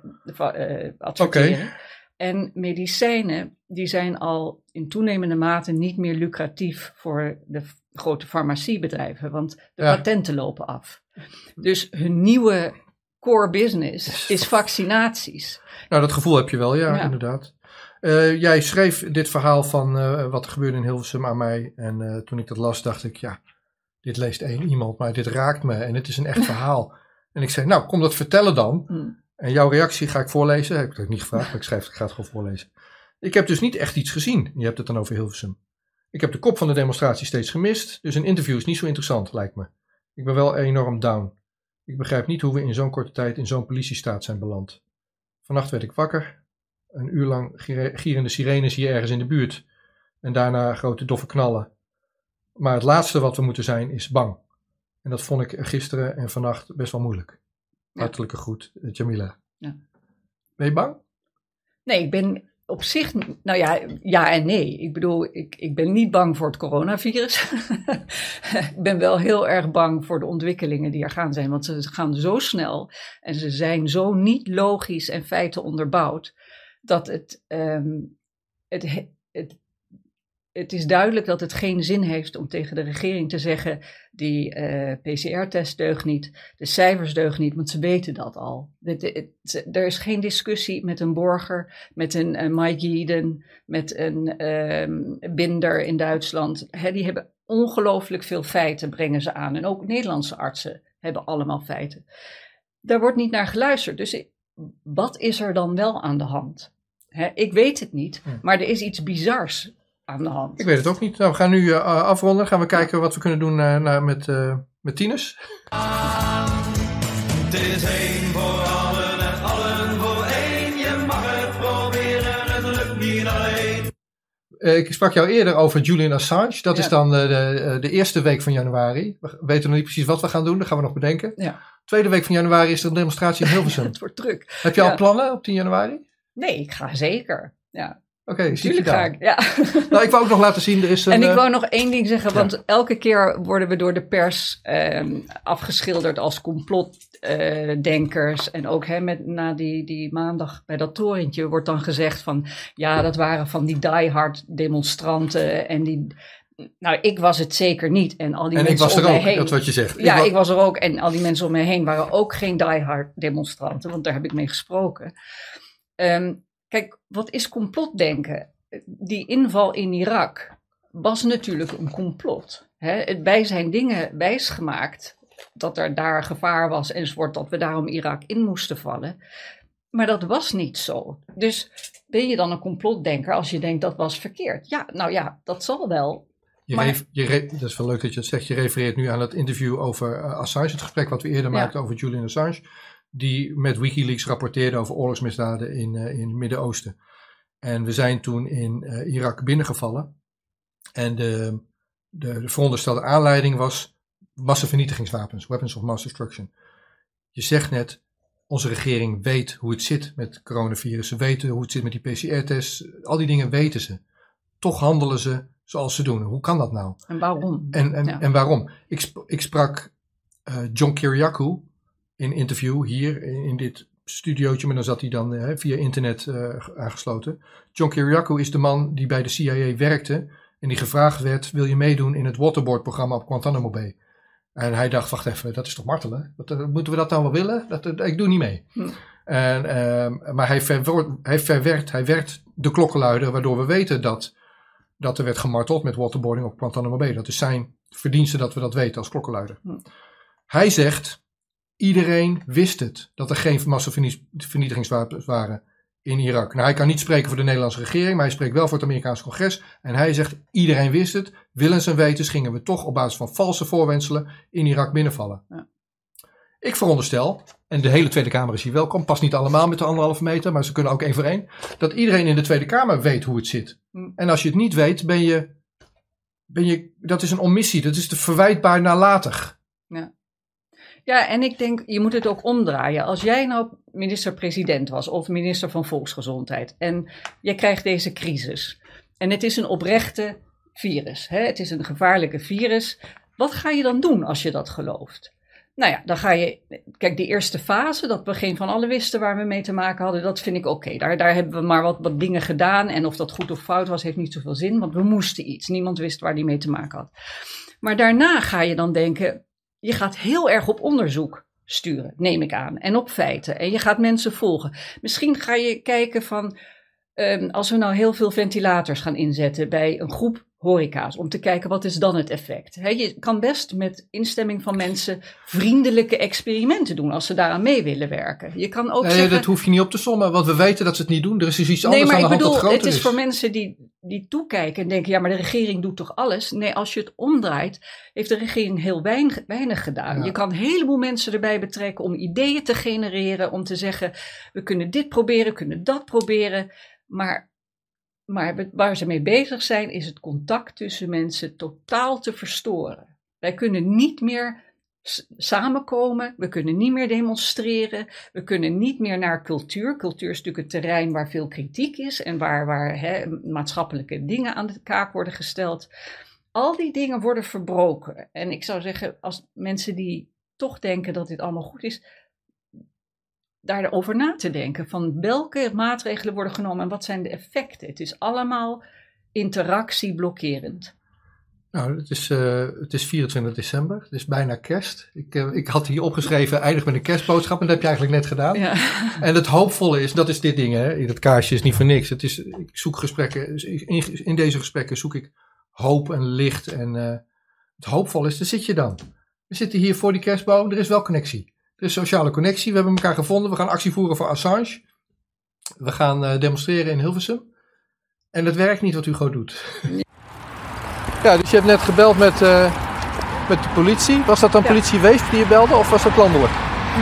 adverteren. En medicijnen, die zijn al in toenemende mate niet meer lucratief voor de grote farmaciebedrijven, want de Ja. patenten lopen af. Dus hun nieuwe core business is vaccinaties. Nou, dat gevoel heb je wel, ja, Ja. inderdaad. Eh, jij schreef dit verhaal van eh, wat er gebeurde in Hilversum aan mij. En eh, toen ik dat las, dacht ik, ja, dit leest één iemand, maar dit raakt me en het is een echt verhaal. En ik zei, nou, kom dat vertellen dan. Hm. En jouw reactie ga ik voorlezen. Heb ik het niet gevraagd, maar ik schrijf, ik ga het gewoon voorlezen. Ik heb dus niet echt iets gezien. Je hebt het dan over Hilversum. Ik heb de kop van de demonstratie steeds gemist, dus een interview is niet zo interessant, lijkt me. Ik ben wel enorm down. Ik begrijp niet hoe we in zo'n korte tijd in zo'n politiestaat zijn beland. Vannacht werd ik wakker. Een uur lang gierende sirenes hier ergens in de buurt. En daarna grote doffe knallen. Maar het laatste wat we moeten zijn is bang. En dat vond ik gisteren en vannacht best wel moeilijk. Hartelijke groet, eh, Jamila. Ja. Ben je bang? Nee, ik ben op zich, nou ja, ja en nee. Ik bedoel, ik, ik ben niet bang voor het coronavirus. ik ben wel heel erg bang voor de ontwikkelingen die er gaan zijn. Want ze gaan zo snel en ze zijn zo niet logisch en feiten onderbouwd. Dat het, ehm, het, he- het, het is duidelijk dat het geen zin heeft om tegen de regering te zeggen: die eh, PCR-test deugt niet, de cijfers deugen niet, want ze weten dat al. Het- er is geen discussie met een Borger, met een eh, Mike Eden, met een ehm, Binder in Duitsland. Die hebben ongelooflijk veel feiten, brengen ze aan. En ook Nederlandse artsen hebben allemaal feiten. Daar wordt niet naar geluisterd. Dus wat is er dan wel aan de hand? Ik weet het niet, Hm. maar er is iets bizars aan de hand. Ik weet het ook niet. Nou, we gaan nu eh, afronden. Gaan we kijken wat we kunnen doen eh, naar, met, eh met tieners. Het is één voor allen en allen voor één. Je mag het proberen, het lukt niet alleen. Eh, ik sprak jou eerder over Julian Assange. Dat Ja. is dan eh, de, eh, de eerste week van januari. We weten nog niet precies wat we gaan doen. Dat gaan we nog bedenken. Ja. Tweede week van januari is er een demonstratie in Hilversum. Het wordt druk. Heb je al plannen op 10 januari? Nee, ik ga zeker. Ja, Oké, zie je daar. ik. Ja. Nou, ik wou ook nog laten zien, er is een... En ik eh, wou nog één ding zeggen, ja. want elke keer worden we door de pers ehm, afgeschilderd als complotdenkers. en ook hè, met, na die, die maandag bij dat torentje wordt dan gezegd van... ja, dat waren van die diehard demonstranten en die... Nou, ik was het zeker niet. En al die en ik mensen was om er mij ook, heen. dat wat je zegt. Ja, ik was er ook. En al die mensen om me heen waren ook geen diehard demonstranten, want daar heb ik mee gesproken. Ehm, kijk, wat is complotdenken? Die inval in Irak was natuurlijk een complot. Hè? Het- Wij zijn dingen wijsgemaakt dat er daar gevaar was enzovoort, dat we daarom Irak in moesten vallen. Maar dat was niet zo. Dus ben je dan een complotdenker als je denkt dat was verkeerd? Ja, nou ja, dat zal wel. Je Maar- je dat is wel leuk dat je het zegt. Je refereert nu aan het interview over eh, Assange. Het gesprek wat we eerder Ja. maakten over Julian Assange. Die met Wikileaks rapporteerde over oorlogsmisdaden in, eh, in het Midden-Oosten. En we zijn toen in eh, Irak binnengevallen. En de, de, de veronderstelde aanleiding was massavernietigingswapens. Weapons of mass destruction. Je zegt net, onze regering weet hoe het zit met coronavirus. Ze weten hoe het zit met die PCR-tests. Al die dingen weten ze. Toch handelen ze zoals ze doen. Hoe kan dat nou? En waarom? En, en, Ja. en waarom? Ik, sp- ik sprak eh, John Kiriakou in interview hier in, dit studiootje, maar dan zat hij dan eh, via internet eh, aangesloten. John Kiriakou is de man die bij de CIA werkte en die gevraagd werd: wil je meedoen in het waterboard-programma op Guantanamo Bay? En hij dacht: wacht even, dat is toch martelen? Eh, moeten we dat dan wel willen? Dat, ik doe niet mee. Hm. En, ehm, maar hij, verwoord- hij verwerkt, hij werd de klokkenluider, waardoor we weten dat, dat er werd gemarteld met waterboarding op Guantanamo Bay. Dat is zijn verdienste dat we dat weten als klokkenluider. Hm. Hij zegt: iedereen wist het dat er geen massavernietigingswapens waren in Irak. Nou, hij kan niet spreken voor de Nederlandse regering, maar hij spreekt wel voor het Amerikaanse congres. En hij zegt: iedereen wist het. Willens en wetens gingen we toch op basis van valse voorwenselen in Irak binnenvallen. Ja. Ik veronderstel, en de hele Tweede Kamer is hier welkom, past niet allemaal met de anderhalve meter, maar ze kunnen ook één voor één, dat iedereen in de Tweede Kamer weet hoe het zit. Hm. En als je het niet weet, ben je, ben je, dat is een omissie, dat is te verwijtbaar nalatig. Ja, en ik denk, je moet het ook omdraaien. Als jij nou minister-president was of minister van Volksgezondheid en je krijgt deze crisis en het is een oprechte virus, hè? het is een gevaarlijke virus, wat ga je dan doen als je dat gelooft? Nou ja, dan ga je. Kijk, die eerste fase, dat we geen van allen wisten waar we mee te maken hadden, dat vind ik oké. Daar, daar hebben we maar wat, wat dingen gedaan. En of dat goed of fout was, heeft niet zoveel zin, want we moesten iets. Niemand wist waar die mee te maken had. Maar daarna ga je dan denken: je gaat heel erg op onderzoek sturen, neem ik aan, en op feiten. En je gaat mensen volgen. Misschien ga je kijken van. ehm, als we nou heel veel ventilators gaan inzetten bij een groep horeca's, om te kijken wat is dan het effect. Hè, je kan best met instemming van mensen vriendelijke experimenten doen als ze daaraan mee willen werken. Je kan ook Nee, zeggen, dat hoef je niet op te sommen, want we weten dat ze het niet doen. Er is dus iets anders nee, aan de hand bedoel, dat groter het is voor mensen die, die toekijken en denken, ja, maar de regering doet toch alles? Nee, als je het omdraait, heeft de regering heel weinig, weinig gedaan. Ja. Je kan een heleboel mensen erbij betrekken om ideeën te genereren, om te zeggen, we kunnen dit proberen, we kunnen dat proberen. Maar, maar waar ze mee bezig zijn, is het contact tussen mensen totaal te verstoren. Wij kunnen niet meer samenkomen, we kunnen niet meer demonstreren, we kunnen niet meer naar cultuur. Cultuur is natuurlijk het terrein waar veel kritiek is en waar, waar maatschappelijke dingen aan de kaak worden gesteld. Al die dingen worden verbroken. En ik zou zeggen, als mensen die toch denken dat dit allemaal goed is, daarover na te denken. Van welke maatregelen worden genomen en wat zijn de effecten? Het is allemaal interactieblokkerend. Nou, het is, eh, het is 24 december, het is bijna kerst. Ik, eh, ik had hier opgeschreven, eindig met een kerstboodschap, en dat heb je eigenlijk net gedaan. Ja. En het hoopvolle is, dat is dit ding, hè. Dat kaarsje is niet voor niks. Het is, ik zoek gesprekken, dus in, in deze gesprekken zoek ik hoop en licht. En eh, het hoopvolle is, daar zit je dan. We zitten hier voor die kerstboom, er is wel connectie. Is sociale connectie, we hebben elkaar gevonden. We gaan actie voeren voor Assange. We gaan eh, demonstreren in Hilversum. En het werkt niet wat Hugo doet. Ja, dus je hebt net gebeld met, eh, met de politie. Was dat dan Ja. politie Weesp die je belde of was dat landelijk?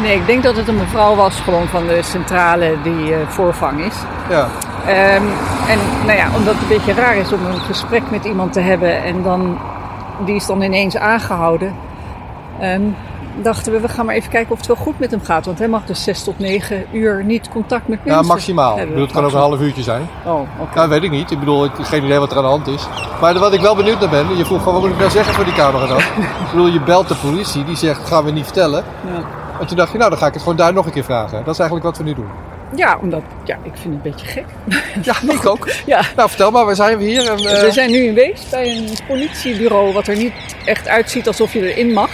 Nee, ik denk dat het een mevrouw was gewoon van de centrale die eh, voorvang is. Ja. Ehm, en nou ja, omdat het een beetje raar is om een gesprek met iemand te hebben en dan, die is dan ineens aangehouden, ehm, dachten we, we gaan maar even kijken of het wel goed met hem gaat. Want hij mag dus zes tot negen uur niet contact met mensen Ja, maximaal. Ik bedoel, het kan ook een half uurtje zijn. Oh, oké. Ja, weet ik niet. Ik bedoel, ik heb geen idee wat er aan de hand is. Maar wat ik wel benieuwd naar ben, je vroeg gewoon, wat moet ik nou zeggen voor die camera dan? ik bedoel, je belt de politie, die zegt, gaan we niet vertellen. Ja. En toen dacht je, nou, dan ga ik het gewoon daar nog een keer vragen. Dat is eigenlijk wat we nu doen. Ja, omdat, ja, ik vind het een beetje gek. Ja, ik ook. Ja. Nou, vertel maar, waar zijn we hier? En, eh, We zijn nu in Wees bij een politiebureau wat er niet echt uitziet alsof je erin mag.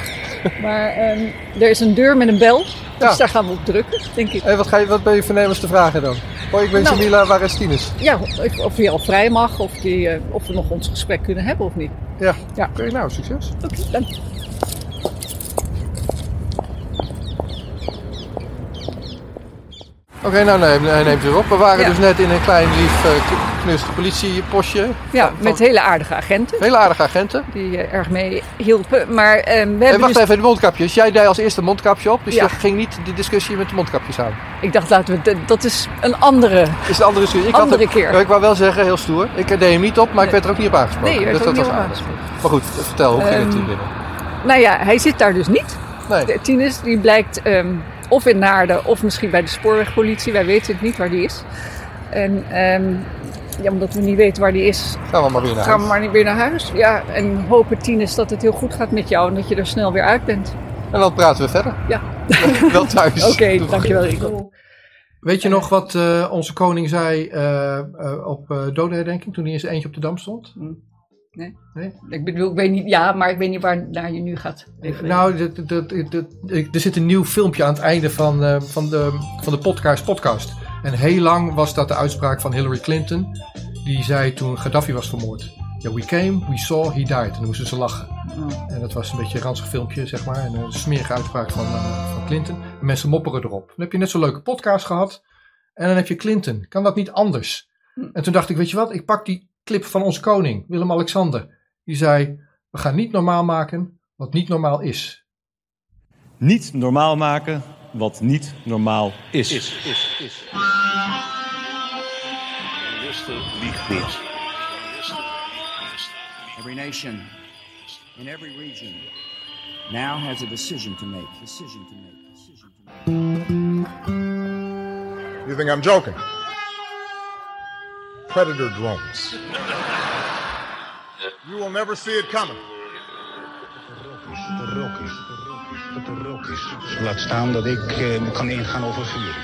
Maar ehm, er is een deur met een bel, dus Ja. daar gaan we op drukken, denk ik. wat, ga je, wat ben je voornemens te vragen dan? Hoi, ik ben Nou. Jamila, waar is Tinus? Ja, of, hij al vrij mag, of, die, eh, of we nog ons gesprek kunnen hebben of niet. Ja. Ja. Oké, nou, succes. Oké, dank. Oké, nou nee, hij neemt weer op. We waren Ja. dus net in een klein lief uh, knust politiepostje. Ja, Van- met hele aardige agenten Hele aardige agenten. die eh, erg mee hielpen. Maar ehm, we Hey, hebben wacht dus, even, de mondkapjes. Jij deed als eerste mondkapje op, dus Ja. je ging niet de discussie met de mondkapjes aan. ik dacht, laten we, dat is een andere. Is de andere discussie. Ik Andere had er- keer. Ik wou wel zeggen, heel stoer. Ik deed hem niet op, maar ik werd er ook niet op aangesproken. Nee, dus dat niet was aangesproken. Maar goed, vertel, hoe ging het Ehm, hier binnen? Nou ja, hij zit daar dus niet. Nee. De Tinus die blijkt ehm, of in Naarden of misschien bij de spoorwegpolitie. Wij weten het niet waar die is. En ehm, ja, omdat we niet weten waar die is, Gaan we maar weer naar gaan we huis. maar niet weer naar huis. Ja, en hopen Tinus dat het heel goed gaat met jou en dat je er snel weer uit bent. En dan praten we verder. Ja. Wel thuis. Oké, dankjewel Rico. Weet je nog wat eh, onze koning zei eh, eh, op uh, dodenherdenking toen hij zijn eentje op de dam stond? Nee. Nee? Ik bedoel, ik weet niet, ja, maar ik weet niet waar naar je nu gaat. Nou, dat- dat- dat- dat- ik- er zit een nieuw filmpje aan het einde van, eh, van, de, van de podcast, podcast. En heel lang was dat de uitspraak van Hillary Clinton. Die zei toen Gaddafi was vermoord. Ja, we came, we saw, he died. En dan moesten ze lachen. Oh. En dat was een beetje een ranzig filmpje, zeg maar. En een smerige uitspraak van, eh, van Clinton. En mensen mopperen erop. Dan heb je net zo'n leuke podcast gehad. En dan heb je Clinton. Kan dat niet anders? Hm. En toen dacht ik, weet je wat? Ik pak die clip van onze koning, Willem-Alexander. Die zei, we gaan niet normaal maken wat niet normaal is. Niet normaal maken wat niet normaal is. Every nation in every region now has a decision to make. Decision to make. Decision to make. You think I'm joking? Predator drones. You will never see it coming. Laat staan dat ik eh, kan ingaan over vuur.